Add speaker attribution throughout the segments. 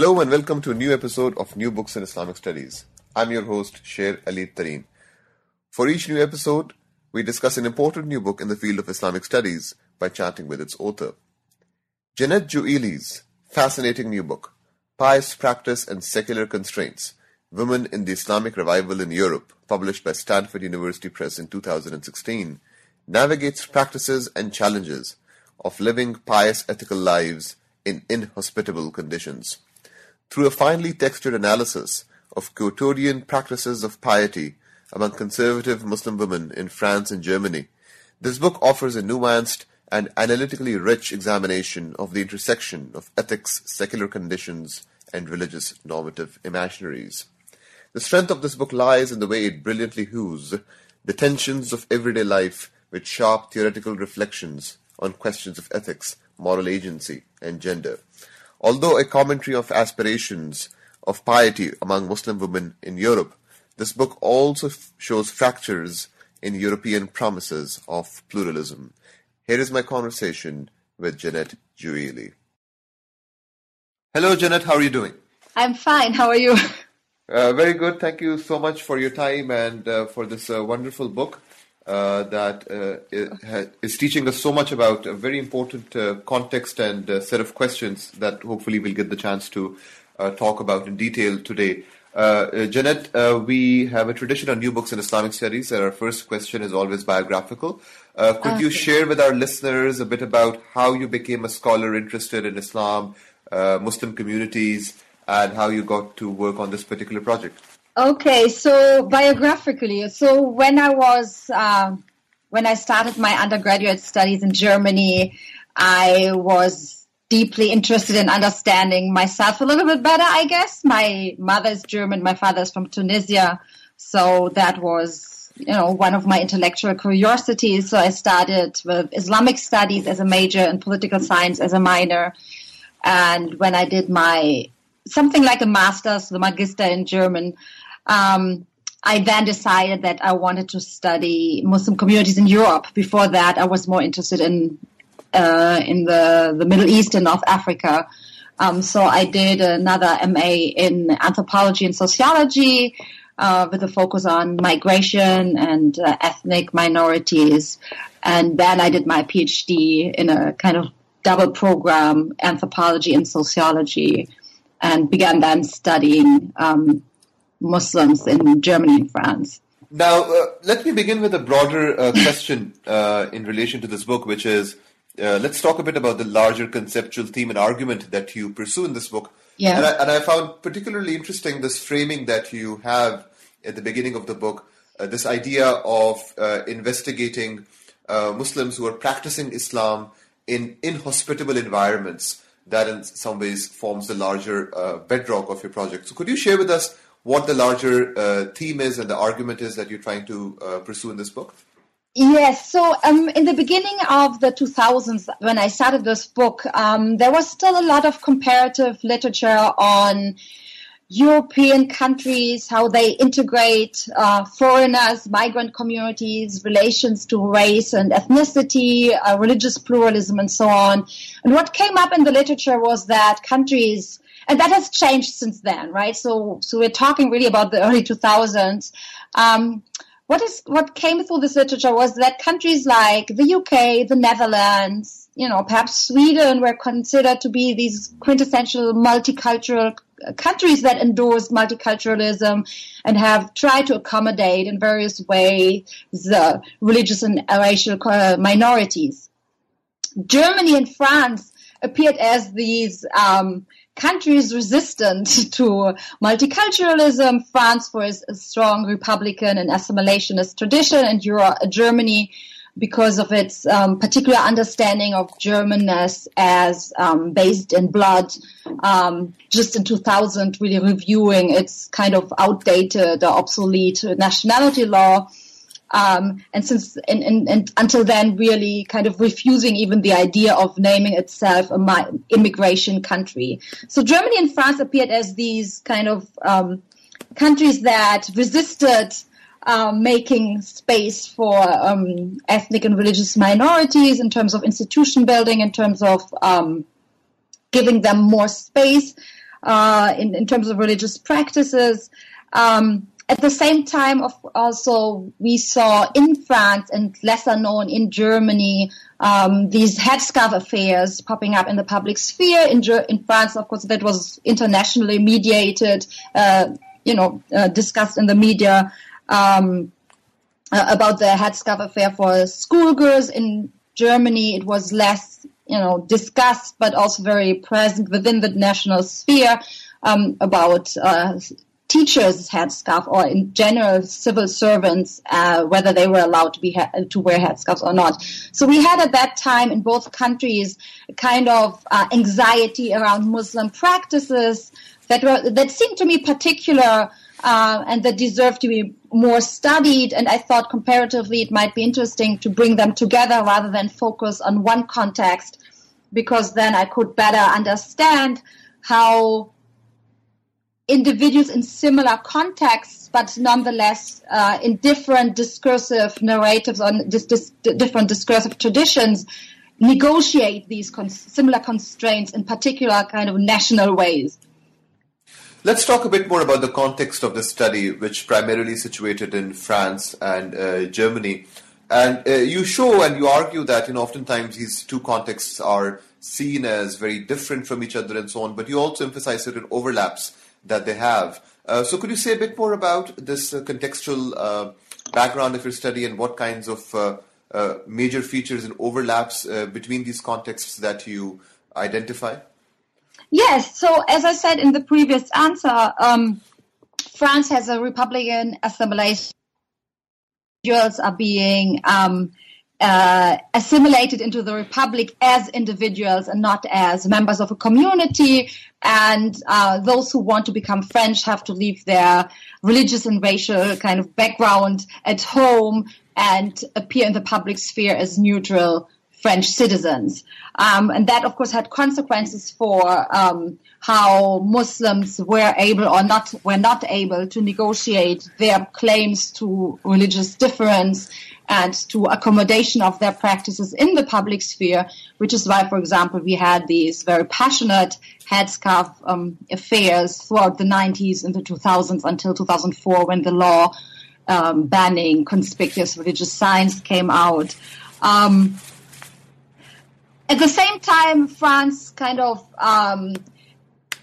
Speaker 1: Hello and welcome to a new episode of New Books in Islamic Studies. I'm your host, Sher Ali Tareen. For each new episode, we discuss an important new book in the field of Islamic studies by chatting with its author. Jeannette Jouili's fascinating new book, Pious Practice and Secular Constraints Women in the Islamic Revival in Europe, published by Stanford University Press in 2016, navigates practices and challenges of living pious ethical lives in inhospitable conditions. Through a finely textured analysis of quotidian practices of piety among conservative Muslim women in France and Germany, this book offers a nuanced and analytically rich examination of the intersection of ethics, secular conditions, and religious normative imaginaries. The strength of this book lies in the way it brilliantly hews the tensions of everyday life with sharp theoretical reflections on questions of ethics, moral agency, and gender. Although a commentary of aspirations of piety among Muslim women in Europe, this book also f- shows fractures in European promises of pluralism. Here is my conversation with Jeannette Jouili. Hello, Jeannette. How are you doing?
Speaker 2: I'm fine. How are you?
Speaker 1: Uh, very good. Thank you so much for your time and uh, for this uh, wonderful book uh, that uh, is teaching us so much about a very important uh, context and uh, set of questions that hopefully we'll get the chance to uh, talk about in detail today. Uh, Jeannette, we have a tradition on new books in Islamic studies, and our first question is always biographical. could you share with our listeners a bit about how you became a scholar interested in Islam, Muslim communities, and how you got to work on this particular project.
Speaker 2: Okay, so biographically, so when I was um, when I started my undergraduate studies in Germany, I was deeply interested in understanding myself a little bit better. I guess my mother is German, my father's from Tunisia, so that was you know one of my intellectual curiosities. So I started with Islamic studies as a major and political science as a minor. And when I did my something like a master's, the magister in German. Um, I then decided that I wanted to study Muslim communities in Europe. Before that, I was more interested in uh, in the the Middle East and North Africa. Um, so I did another MA in anthropology and sociology uh, with a focus on migration and uh, ethnic minorities. And then I did my PhD in a kind of double program, anthropology and sociology and began then studying um, Muslims in Germany and France.
Speaker 1: Now, uh, let me begin with a broader uh, question uh, in relation to this book, which is uh, let's talk a bit about the larger conceptual theme and argument that you pursue in this book.
Speaker 2: Yeah.
Speaker 1: And I, and I found particularly interesting this framing that you have at the beginning of the book, uh, this idea of uh, investigating Muslims who are practicing Islam in inhospitable environments that in some ways forms the larger uh, bedrock of your project. So could you share with us what the larger uh, theme is and the argument is that you're trying to uh, pursue in this book?
Speaker 2: Yes. So, um, in the beginning of the 2000s, when I started this book, um, there was still a lot of comparative literature on European countries, how they integrate uh, foreigners, migrant communities, relations to race and ethnicity, uh, religious pluralism, and so on. And what came up in the literature was that countries, and that has changed since then, right? So, so we're talking really about the early 2000s. Um, what is what came through this literature was that countries like the UK, the Netherlands, you know, perhaps Sweden were considered to be these quintessential multicultural countries that endorse multiculturalism and have tried to accommodate in various ways the religious and racial minorities. Germany and France appeared as these um, countries resistant to multiculturalism. France for its strong republican and assimilationist tradition, and Euro- Germany because of its um, particular understanding of Germanness as um, based in blood. Um, just in 2000, really reviewing its kind of outdated or obsolete nationality law. Um, and since and, and, and, until then, really kind of refusing even the idea of naming itself a mi- immigration country. So Germany and France appeared as these kind of um, countries that resisted um, making space for um, ethnic and religious minorities in terms of institution building, in terms of um, giving them more space uh, in, in, terms of religious practices. Um, at the same time, of, also we saw in France and lesser known in Germany um, these headscarf affairs popping up in the public sphere. In, in France, of course, that was internationally mediated. Uh, you know, uh, discussed in the media um, uh, about the headscarf affair for schoolgirls in Germany. It was less, you know, discussed, but also very present within the national sphere um, about uh, teachers' headscarf or in general civil servants, uh, whether they were allowed to be ha- to wear headscarves or not. So we had at that time in both countries a kind of uh, anxiety around Muslim practices that were that seemed to me particular uh, and that deserve to be more studied. And I thought comparatively it might be interesting to bring them together rather than focus on one context, because then I could better understand how individuals in similar contexts, but nonetheless uh, in different discursive narratives or dis- dis- different discursive traditions, negotiate these con- similar constraints in particular kind of national ways.
Speaker 1: Let's talk a bit more about the context of the study, which primarily situated in France and uh, Germany. And uh, you show and you argue that you know, oftentimes these two contexts are seen as very different from each other and so on, but you also emphasize certain overlaps that they have. Uh, so, could you say a bit more about this uh, contextual uh, background of your study and what kinds of major features and overlaps between these contexts that you identify?
Speaker 2: Yes. So as I said in the previous answer, um, France has a Republican assimilation. Individuals are being um, uh, assimilated into the republic as individuals and not as members of a community. And uh, those who want to become French have to leave their religious and racial kind of background at home and appear in the public sphere as neutral French citizens. Um, and that, of course, had consequences for um, how Muslims were able or not were not able to negotiate their claims to religious difference and to accommodation of their practices in the public sphere, which is why, for example, we had these very passionate headscarf um, affairs throughout the 90s and the 2000s until 2004 when the law um, banning conspicuous religious signs came out. Um, at the same time, France kind of um,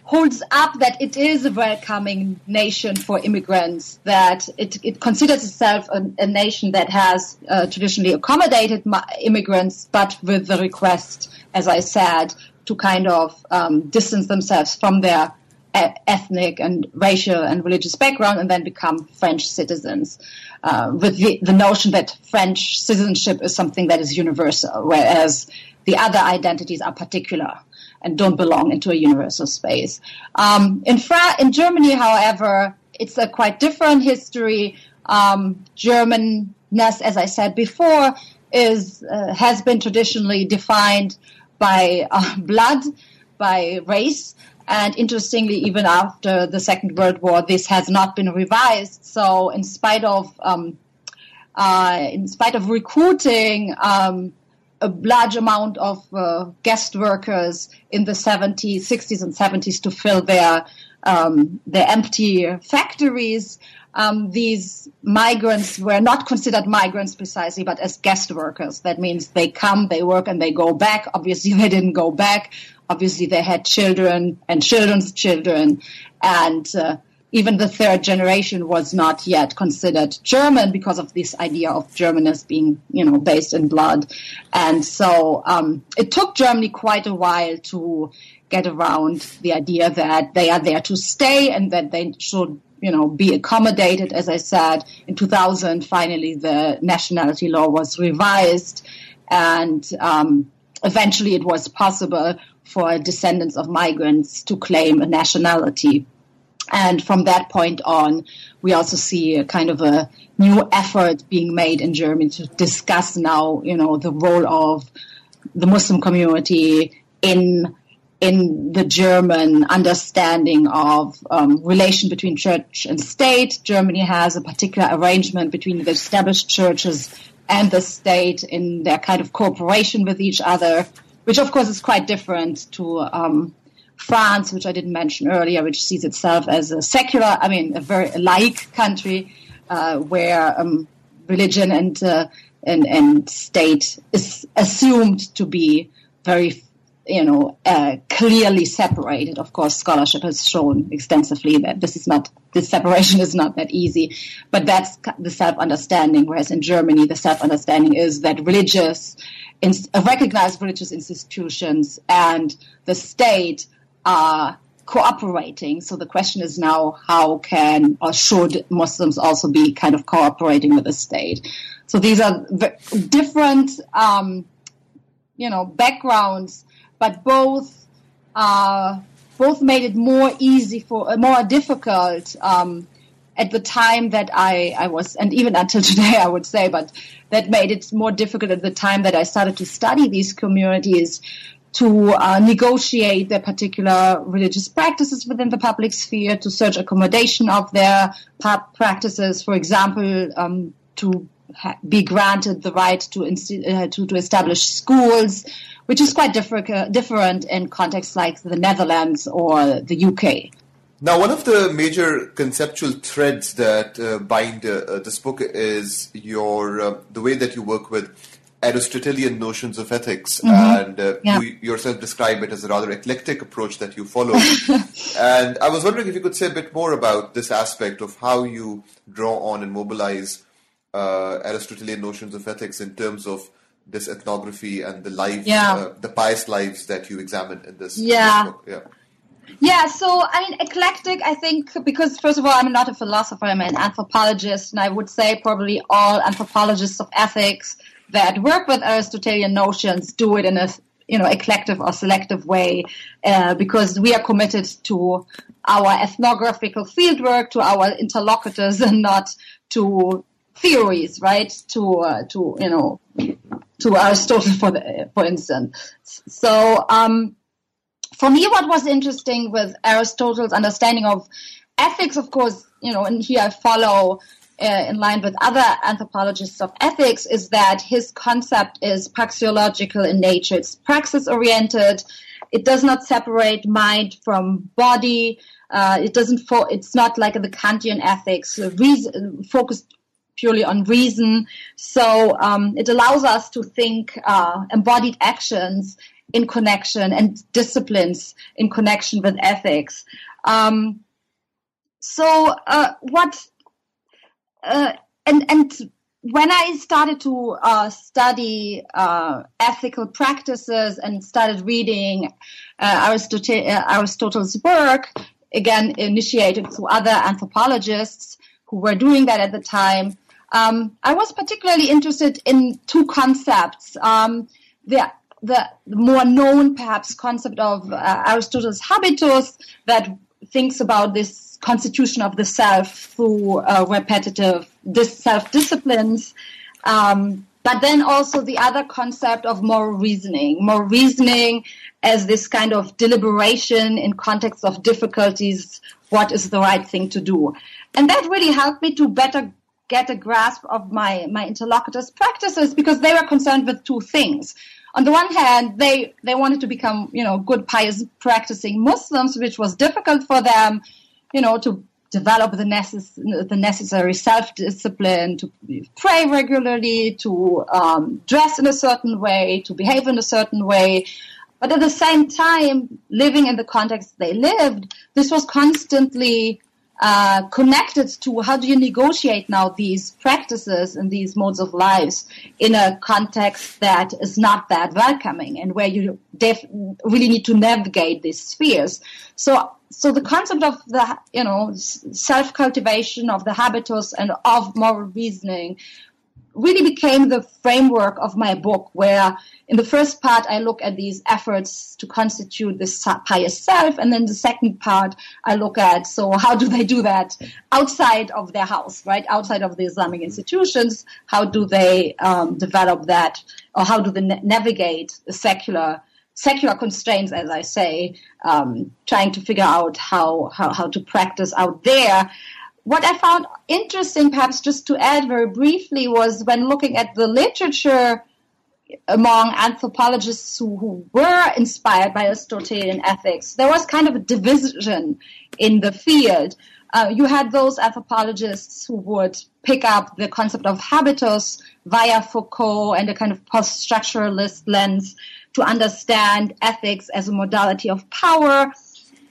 Speaker 2: holds up that it is a welcoming nation for immigrants, that it, it considers itself a, a, nation that has uh, traditionally accommodated immigrants, but with the request, as I said, to kind of um, distance themselves from their ethnic and racial and religious background and then become French citizens. Uh, with the, the, notion that French citizenship is something that is universal, whereas the other identities are particular and don't belong into a universal space. Um, in, Fra- in Germany, however, it's a quite different history. Um, Germanness, as I said before, is uh, has been traditionally defined by uh, blood, by race, and interestingly, even after the Second World War, this has not been revised. So, in spite of um, uh, in spite of recruiting um, a large amount of uh, guest workers in the 70s, 60s, and 70s to fill their um, their empty factories. Um, these migrants were not considered migrants precisely, but as guest workers. That means they come, they work, and they go back. Obviously, they didn't go back. Obviously, they had children and children's children, and uh, even the third generation was not yet considered German because of this idea of German as being, you know, based in blood. And so um, it took Germany quite a while to get around the idea that they are there to stay and that they should, you know, be accommodated. As I said, in 2000, finally the nationality law was revised and um, eventually it was possible for descendants of migrants to claim a nationality. And from that point on, we also see a kind of a new effort being made in Germany to discuss now, you know, the role of the Muslim community in in the German understanding of um, relation between church and state. Germany has a particular arrangement between the established churches and the state in their kind of cooperation with each other, which of course is quite different to um, France, which I didn't mention earlier, which sees itself as a secular, I mean, a very laïc country uh, where um, religion and, uh, and and state is assumed to be very, you know, uh, clearly separated. Of course, scholarship has shown extensively that this is not this separation is not that easy, but that's the self-understanding. Whereas in Germany, the self-understanding is that religious, in, recognized religious institutions and the state are cooperating. So the question is now how can or should Muslims also be kind of cooperating with the state? So these are different, um, you know, backgrounds, but both uh, both made it more easy for uh, more difficult um, at the time that I, I was, and even until today, I would say, but that made it more difficult at the time that I started to study these communities to uh, negotiate their particular religious practices within the public sphere, to search accommodation of their practices, for example, um, to ha- be granted the right to, insti- uh, to, to establish schools, which is quite different, uh, different in contexts like the Netherlands or the UK.
Speaker 1: Now, one of the major conceptual threads that uh, bind uh, uh, this book is your the way that you work with Aristotelian notions of ethics, mm-hmm. and uh, yeah. you yourself describe it as a rather eclectic approach that you follow. and I was wondering if you could say a bit more about this aspect of how you draw on and mobilize uh, Aristotelian notions of ethics in terms of this ethnography and the lives, yeah. uh, the pious lives that you examine in this,
Speaker 2: yeah.
Speaker 1: In this book.
Speaker 2: Yeah. Yeah, so I mean, eclectic, I think, because first of all, I'm not a philosopher, I'm an anthropologist, and I would say probably all anthropologists of ethics that work with Aristotelian notions do it in a you know eclectic or selective way uh, because we are committed to our ethnographical fieldwork, to our interlocutors, and not to theories, right? To uh, to you know to Aristotle, for the, for instance. So um, for me, what was interesting with Aristotle's understanding of ethics, of course, you know, and here I follow uh, in line with other anthropologists of ethics, is that his concept is praxeological in nature. It's praxis oriented. It does not separate mind from body. Uh, it doesn't. Fo- it's not like the Kantian ethics, reason, focused purely on reason. So um, it allows us to think uh, embodied actions in connection and disciplines in connection with ethics. Um, so uh, what uh, and and when I started to uh, study uh, ethical practices and started reading uh, uh, Aristotle's work, again initiated through other anthropologists who were doing that at the time, um, I was particularly interested in two concepts. Um, the the more known, perhaps, concept of Aristotle's habitus that thinks about this constitution of the self through uh, repetitive dis- self disciplines. Um, but then also the other concept of moral reasoning, moral reasoning as this kind of deliberation in context of difficulties, what is the right thing to do. And that really helped me to better get a grasp of my, my interlocutors' practices because they were concerned with two things. On the one hand, they, they wanted to become, you know, good pious practicing Muslims, which was difficult for them, you know, to develop the, necess- the necessary self-discipline, to pray regularly, to um, dress in a certain way, to behave in a certain way. But at the same time, living in the context they lived, this was constantly uh, connected to how do you negotiate now these practices and these modes of lives in a context that is not that welcoming and where you def- really need to navigate these spheres. So, so the concept of the you know self cultivation of the habitus and of moral reasoning really became the framework of my book where in the first part, I look at these efforts to constitute this pious self, and then the second part, I look at so how do they do that outside of their house, right? Outside of the Islamic institutions, how do they um, develop that, or how do they na- navigate the secular secular constraints, as I say, um, trying to figure out how, how how to practice out there what I found interesting, perhaps just to add very briefly, was when looking at the literature among anthropologists who, who, were inspired by Aristotelian ethics, there was kind of a division in the field. Uh, you had those anthropologists who would pick up the concept of habitus via Foucault and a kind of post-structuralist lens to understand ethics as a modality of power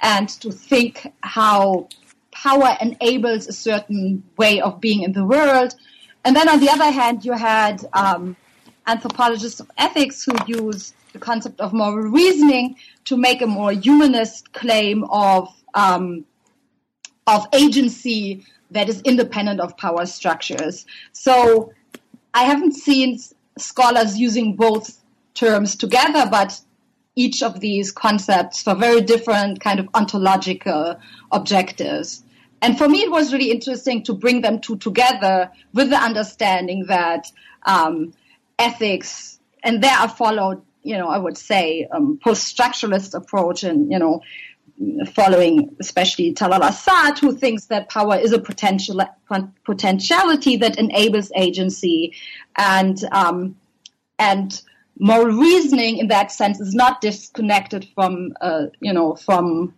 Speaker 2: and to think how power enables a certain way of being in the world. And then on the other hand, you had um, anthropologists of ethics who use the concept of moral reasoning to make a more humanist claim of um, of agency that is independent of power structures. So I haven't seen scholars using both terms together, but each of these concepts for very different kind of ontological objectives. And for me, it was really interesting to bring them two together with the understanding that um, ethics, and there I followed, you know, I would say um, post-structuralist approach, and you know, following especially Talal Asad, who thinks that power is a potential potentiality that enables agency, and um, and moral reasoning in that sense is not disconnected from, uh, you know, from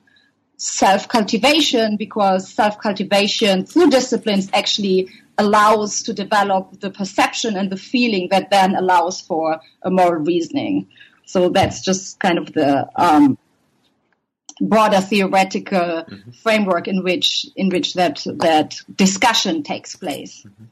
Speaker 2: self cultivation because self cultivation through disciplines actually allows to develop the perception and the feeling that then allows for a moral reasoning. So that's just kind of the um, broader theoretical mm-hmm. framework in which in which that that discussion takes place. Mm-hmm.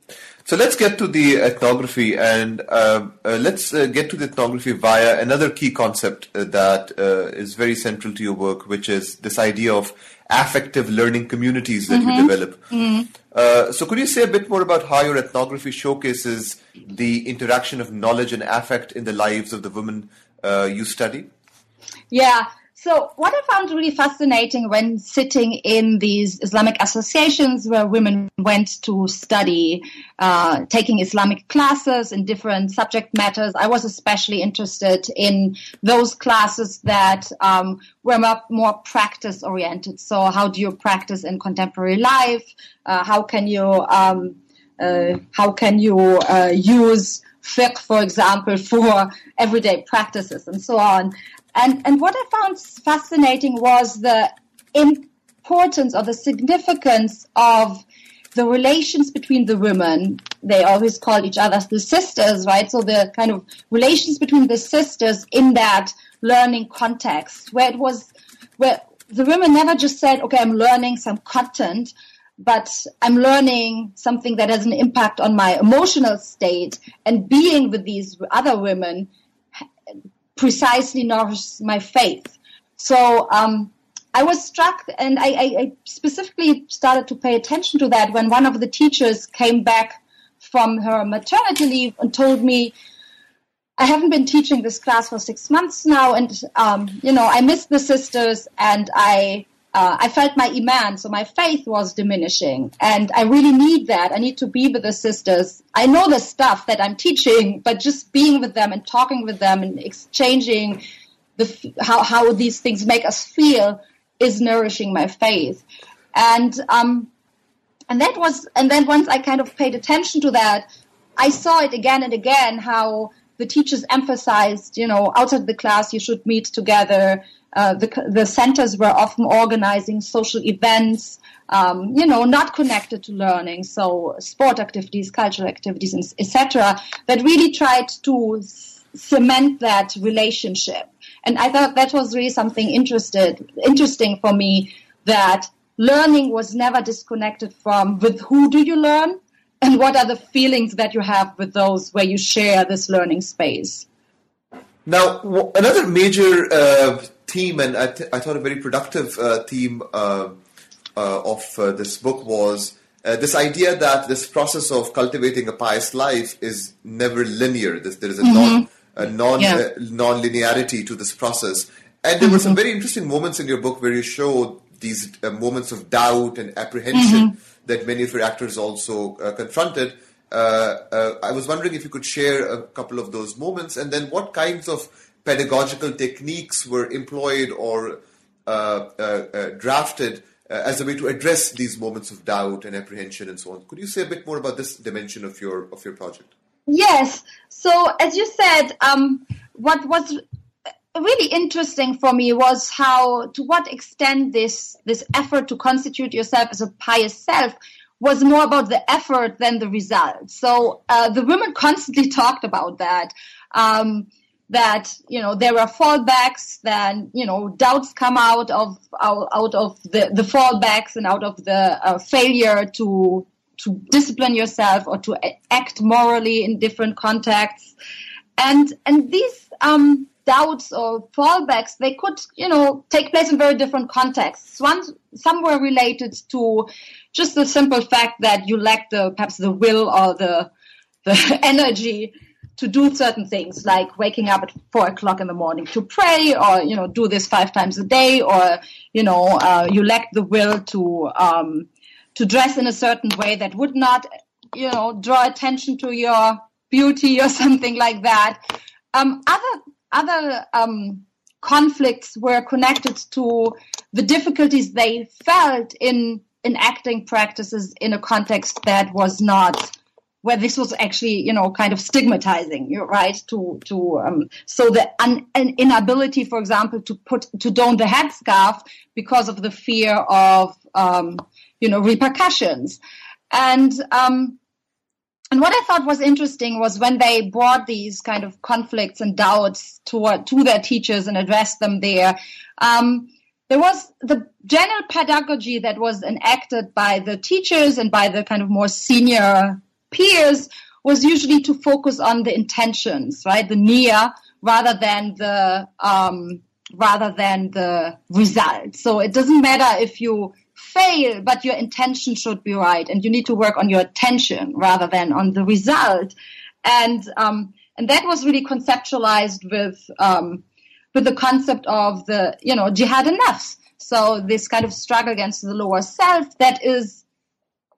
Speaker 1: So let's get to the ethnography, and uh, uh, let's uh, get to the ethnography via another key concept uh, that uh, is very central to your work, which is this idea of affective learning communities that mm-hmm. you develop. Mm-hmm. Uh, so, could you say a bit more about how your ethnography showcases the interaction of knowledge and affect in the lives of the women you study?
Speaker 2: Yeah. So, what I found really fascinating when sitting in these Islamic associations where women went to study, uh, taking Islamic classes in different subject matters, I was especially interested in those classes that um, were more practice oriented. So, how do you practice in contemporary life? Uh, how can you um, uh, how can you uh, use fiqh, for example, for everyday practices and so on. And, and what I found fascinating was the importance or the significance of the relations between the women. They always call each other the sisters, right? So the kind of relations between the sisters in that learning context where it was, where the women never just said, okay, I'm learning some content, but I'm learning something that has an impact on my emotional state and being with these other women precisely nourishes my faith. So um, I was struck, and I, I, specifically started to pay attention to that when one of the teachers came back from her maternity leave and told me, I haven't been teaching this class for six months now, and um, you know I miss the sisters, and I uh, I felt my iman, so my faith was diminishing. And I really need that. I need to be with the sisters. I know the stuff that I'm teaching, but just being with them and talking with them and exchanging the, how, how these things make us feel is nourishing my faith. And, um, and that was, and then once I kind of paid attention to that, I saw it again and again how the teachers emphasized, you know, outside the class you should meet together. Uh, the, the centers were often organizing social events, um, you know, not connected to learning, so sport activities, cultural activities, etc. That really tried to cement that relationship. And I thought that was really something interested, interesting for me that learning was never disconnected from with who do you learn and what are the feelings that you have with those where you share this learning space.
Speaker 1: Now, another major uh, theme, and I, th- I, thought a very productive uh, theme uh, uh of uh, this book was uh, this idea that this process of cultivating a pious life is never linear. This, there is a mm-hmm. non a non yeah. non-linearity to this process. And there mm-hmm. were some mm-hmm. very interesting moments in your book where you show these uh, moments of doubt and apprehension mm-hmm. that many of your actors also uh, confronted. Uh, uh, I was wondering if you could share a couple of those moments, and then what kinds of pedagogical techniques were employed or uh, uh, drafted as a way to address these moments of doubt and apprehension and so on. Could you say a bit more about this dimension of your of your project?
Speaker 2: Yes. So as you said, um, what was really interesting for me was how, to what extent this this effort to constitute yourself as a pious self was more about the effort than the result. So uh, the women constantly talked about that. Um, that you know there are fallbacks, then you know doubts come out of out, of the, the fallbacks and out of the uh, failure to to discipline yourself or to act morally in different contexts. And, and these, um, doubts or fallbacks, they could, you know, take place in very different contexts. One, some were related to just the simple fact that you lack the, perhaps the will or the, the energy to do certain things like waking up at four o'clock in the morning to pray or you know do this five times a day or you know uh, you lack the will to um, to dress in a certain way that would not, you know, draw attention to your beauty or something like that. Um, other other um, conflicts were connected to the difficulties they felt in in acting practices in a context that was not where this was actually you know kind of stigmatizing right to to um, so the un, an inability for example to put to don the headscarf because of the fear of um, you know, repercussions. And, um, and what I thought was interesting was when they brought these kind of conflicts and doubts to, to their teachers and addressed them there. Um, there was the general pedagogy that was enacted by the teachers and by the kind of more senior peers was usually to focus on the intentions, right? The niyya rather than the um, rather than the result. So it doesn't matter if you fail, but your intention should be right, and you need to work on your attention rather than on the result. And um, and that was really conceptualized with um, with the concept of the you know jihad nafs. So this kind of struggle against the lower self that is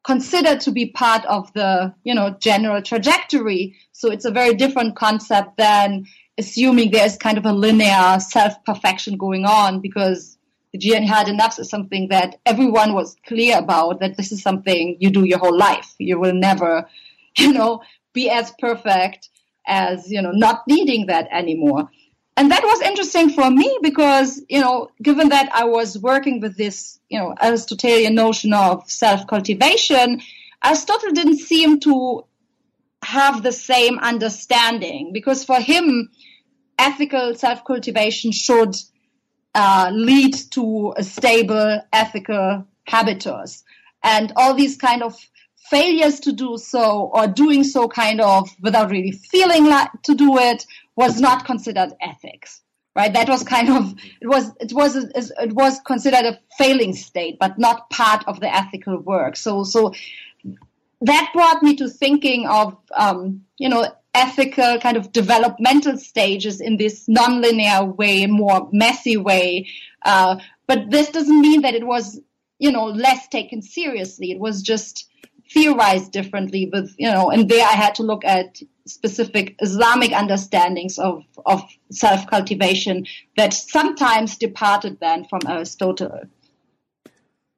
Speaker 2: considered to be part of the you know general trajectory. So it's a very different concept than assuming there's kind of a linear self perfection going on because the jihad and nafs is something that everyone was clear about that this is something you do your whole life. You will never, you know, be as perfect as, you know, not needing that anymore. And that was interesting for me because, you know, given that I was working with this, you know, Aristotelian notion of self cultivation, Aristotle didn't seem to have the same understanding because for him, ethical self cultivation should uh, lead to a stable ethical habitus. And all these kind of failures to do so or doing so kind of without really feeling like to do it was not considered ethics right? That was kind of it was it was it was considered a failing state but not part of the ethical work. So so that brought me to thinking of um, you know ethical kind of developmental stages in this nonlinear way, more messy way, uh, but this doesn't mean that it was, you know, less taken seriously. It was just theorized differently with, you know, and there I had to look at specific Islamic understandings of, of self-cultivation that sometimes departed then from Aristotle.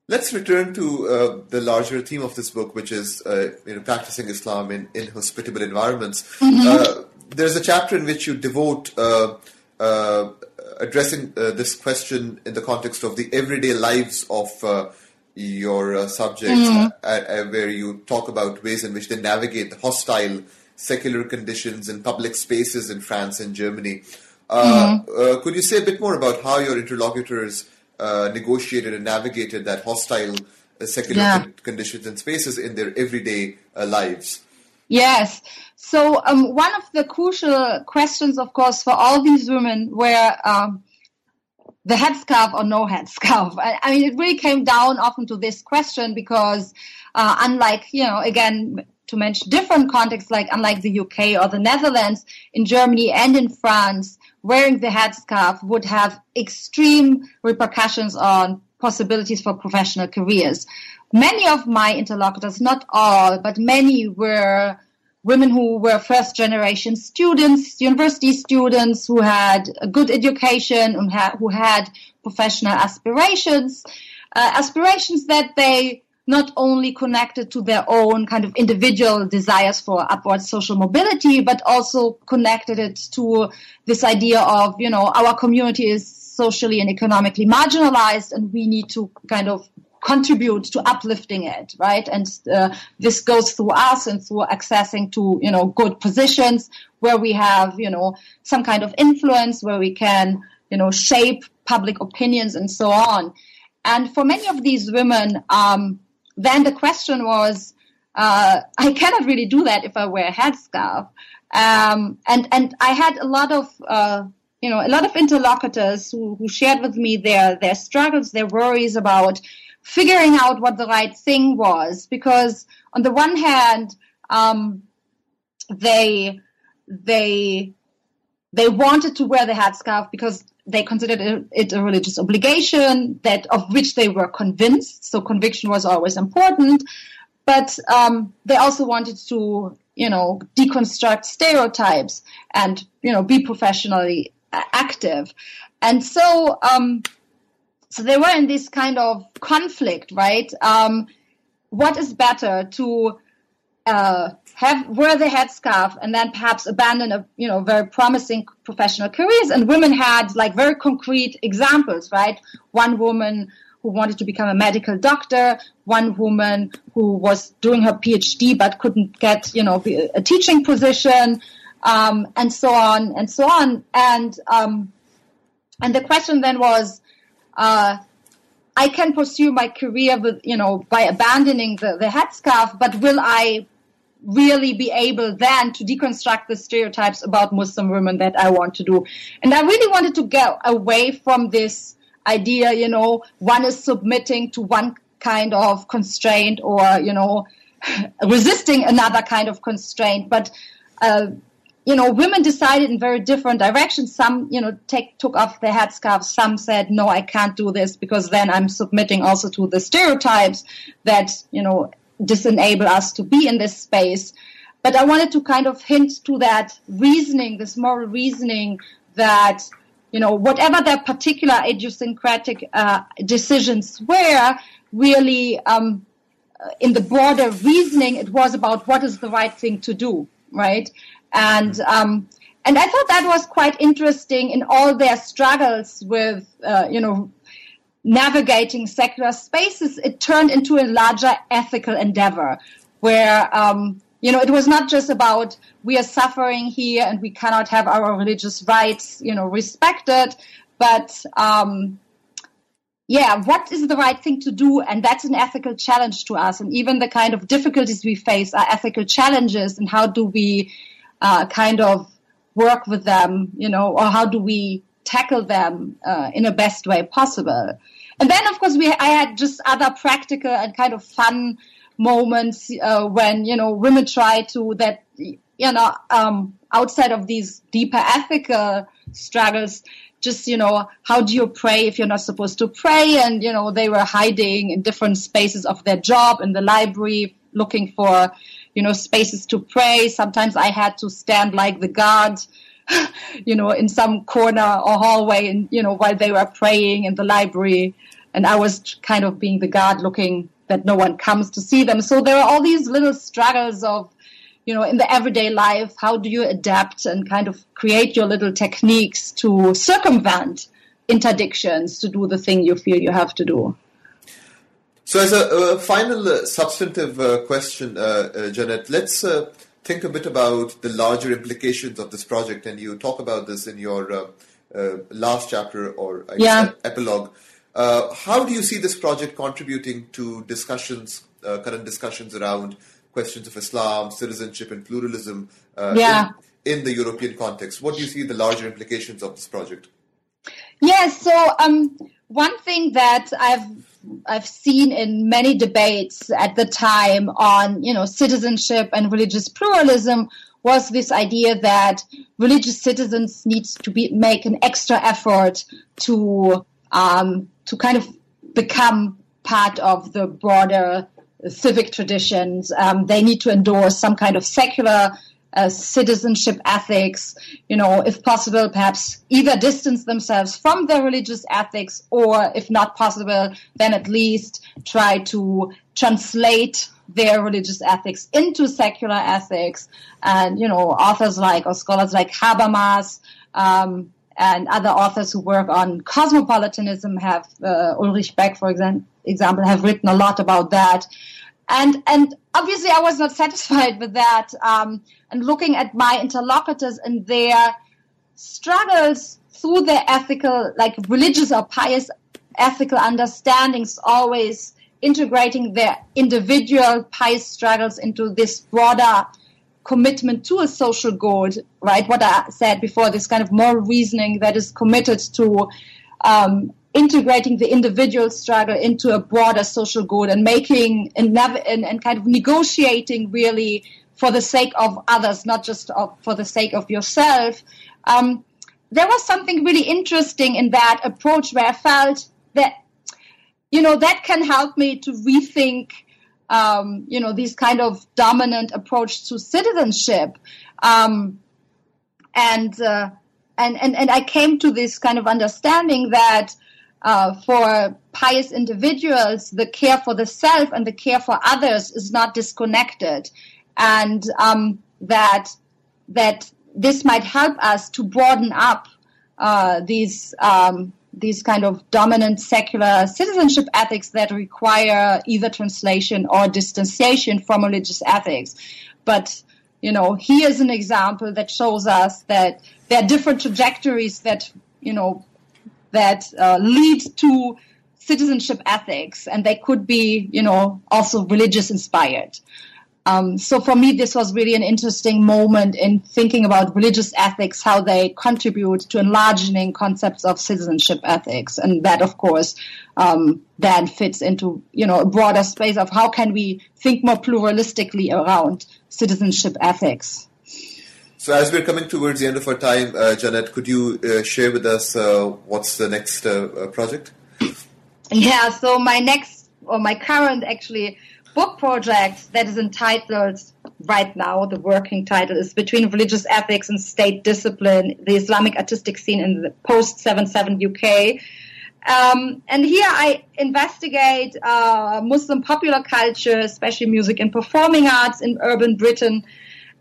Speaker 1: Let's return to uh, the larger theme of this book, which is uh, you know, practicing Islam in inhospitable environments. Mm-hmm. Uh, there's a chapter in which you devote uh, uh, addressing uh, this question in the context of the everyday lives of your subjects, mm-hmm. where you talk about ways in which they navigate the hostile secular conditions in public spaces in France and Germany. Mm-hmm. could you say a bit more about how your interlocutors? Uh, negotiated and navigated that hostile uh, secular yeah. con- conditions and spaces in their everyday uh, lives.
Speaker 2: Yes. So um, one of the crucial questions, of course, for all these women were um, the headscarf or no headscarf. I, I, mean, it really came down often to this question because, uh, unlike you know, again, to mention different contexts, like unlike the UK or the Netherlands, in Germany and in France, wearing the headscarf would have extreme repercussions on possibilities for professional careers. Many of my interlocutors, not all, but many were women who were first generation students, university students who had a good education and who had professional aspirations, uh, aspirations that they not only connected to their own kind of individual desires for upward social mobility, but also connected it to this idea of, you know, our community is socially and economically marginalized and we need to kind of contribute to uplifting it, right? And uh, this goes through us and through accessing to, you know, good positions where we have, you know, some kind of influence, where we can, you know, shape public opinions and so on. And for many of these women, um, then the question was, uh, I cannot really do that if I wear a headscarf. Um, and and I had a lot of uh, you know a lot of interlocutors who, who shared with me their their struggles, their worries about figuring out what the right thing was. Because on the one hand, um, they they they wanted to wear the headscarf because they considered it a religious obligation that of which they were convinced. So conviction was always important, but um, they also wanted to, you know, deconstruct stereotypes and you know be professionally active, and so um, so they were in this kind of conflict, right? Um, what is better to uh, have wear the headscarf and then perhaps abandon a you know very promising professional careers. And women had like very concrete examples right? One woman who wanted to become a medical doctor one woman who was doing her phd but couldn't get you know a teaching position um, and so on and so on. And um, and the question then was uh, I can pursue my career with, you know, by abandoning the, the headscarf, but will I really be able then to deconstruct the stereotypes about Muslim women that I want to do. And I really wanted to get away from this idea, you know, one is submitting to one kind of constraint or, you know, resisting another kind of constraint. But, uh, you know, women decided in very different directions. Some, you know, take, took off their headscarves. Some said, no, I can't do this because then I'm submitting also to the stereotypes that, you know, disenable us to be in this space. But I wanted to kind of hint to that reasoning, this moral reasoning that, you know, whatever their particular idiosyncratic uh, decisions were, really, um, in the broader reasoning, it was about what is the right thing to do, right? And um, and I thought that was quite interesting in all their struggles with, uh, you know, navigating secular spaces, it turned into a larger ethical endeavor where, um, you know, it was not just about we are suffering here and we cannot have our religious rights, you know, respected, but, um, yeah, what is the right thing to do? And that's an ethical challenge to us. And even the kind of difficulties we face are ethical challenges. And how do we uh, kind of work with them, you know, or how do we tackle them uh, in a best way possible. And then, of course, we I had just other practical and kind of fun moments uh, when you know women try to that you know um, outside of these deeper ethical struggles just, you know, how do you pray if you're not supposed to pray? And, you know, they were hiding in different spaces of their job in the library, looking for, you know, spaces to pray. Sometimes I had to stand like the guard, you know, in some corner or hallway and, you know, while they were praying in the library. And I was kind of being the guard looking that no one comes to see them. So there are all these little struggles of, you know, in the everyday life, how do you adapt and kind of create your little techniques to circumvent interdictions to do the thing you feel you have to do?
Speaker 1: So, as a, a final uh, substantive uh, question, uh, uh Janet, let's uh, think a bit about the larger implications of this project. And you talk about this in your uh, last chapter or yeah. epilogue. how do you see this project contributing to discussions, current discussions around questions of Islam, citizenship, and pluralism uh, yeah. in, in, the European context. What do you see the larger implications of this project?
Speaker 2: Yes, so um, one thing that I've I've seen in many debates at the time on you know citizenship and religious pluralism was this idea that religious citizens need to be make an extra effort to um, to kind of become part of the broader civic traditions. Um, they need to endorse some kind of secular uh, citizenship ethics, you know, if possible, perhaps either distance themselves from their religious ethics or, if not possible, then at least try to translate their religious ethics into secular ethics. And, you know, authors like, or scholars like Habermas, um, and other authors who work on cosmopolitanism have, uh, Ulrich Beck, for example, example, have written a lot about that. And, and obviously I was not satisfied with that. Um, and looking at my interlocutors and their struggles through their ethical, like religious or pious ethical understandings, always integrating their individual pious struggles into this broader commitment to a social good, right? What I said before, this kind of moral reasoning that is committed to um, integrating the individual struggle into a broader social good and making and, and, and kind of negotiating really for the sake of others, not just of, for the sake of yourself. Um, there was something really interesting in that approach where I felt that, you know, that can help me to rethink, um, you know, these kind of dominant approach to citizenship. Um, and, uh, and, and, and I came to this kind of understanding that uh, for pious individuals, the care for the self and the care for others is not disconnected, and um, that that this might help us to broaden up uh, these um, these kind of dominant secular citizenship ethics that require either translation or distanciation from religious ethics. But you know, here's an example that shows us that there are different trajectories that you know that uh, lead to citizenship ethics, and they could be, you know, also religious inspired. Um, so for me, this was really an interesting moment in thinking about religious ethics, how they contribute to enlarging concepts of citizenship ethics, and that, of course, um, then fits into you know a broader space of how can we think more pluralistically around citizenship ethics.
Speaker 1: So, as we're coming towards the end of our time, uh, Janet, could you uh, share with us uh, what's the next uh, uh, project?
Speaker 2: Yeah, so my next, or my current actually, book project that is entitled right now, the working title is Between Religious Ethics and State Discipline, the Islamic Artistic Scene in the Post 77 UK. Um, and here I investigate uh, Muslim popular culture, especially music and performing arts in urban Britain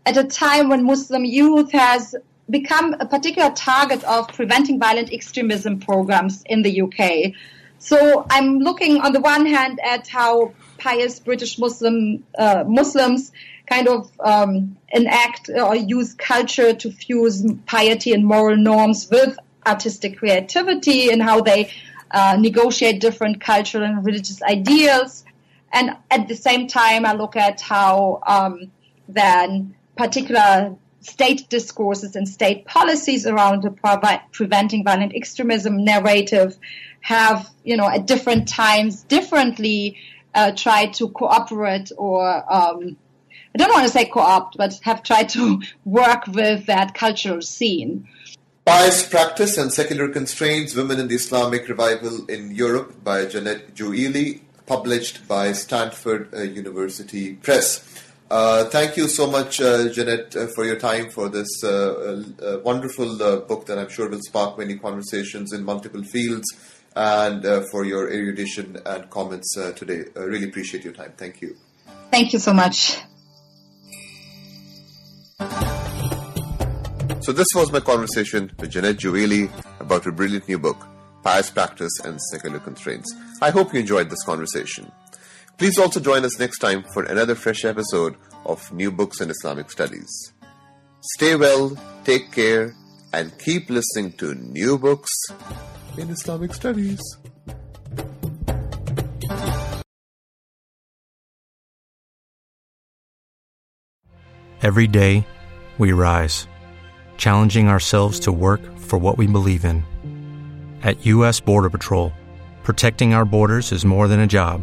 Speaker 2: at a time when Muslim youth has become a particular target of preventing violent extremism programs in the UK. So I'm looking on the one hand at how pious British Muslim uh, Muslims kind of um, enact or use culture to fuse piety and moral norms with artistic creativity and how they uh, negotiate different cultural and religious ideals. And at the same time, I look at how um, then particular state discourses and state policies around the preventing violent extremism narrative have, you know, at different times differently uh, tried to cooperate or um, I don't want to say co-opt, but have tried to work with that cultural scene.
Speaker 1: Pious Practice and Secular Constraints Women in the Islamic Revival in Europe by Janet Jouili, published by Stanford uh, University Press. Uh, thank you so much, uh, Janet, uh, for your time for this uh, uh, wonderful book that I'm sure will spark many conversations in multiple fields and for your erudition and comments today. I really appreciate your time. Thank you.
Speaker 2: Thank you so much.
Speaker 1: So this was my conversation with Janet Jouili about her brilliant new book, Pious Practice and Secular Constraints. I hope you enjoyed this conversation. Please also join us next time for another fresh episode of New Books in Islamic Studies. Stay well, take care, and keep listening to New Books in Islamic Studies.
Speaker 3: Every day, we rise, challenging ourselves to work for what we believe in. At U.S. Border Patrol, protecting our borders is more than a job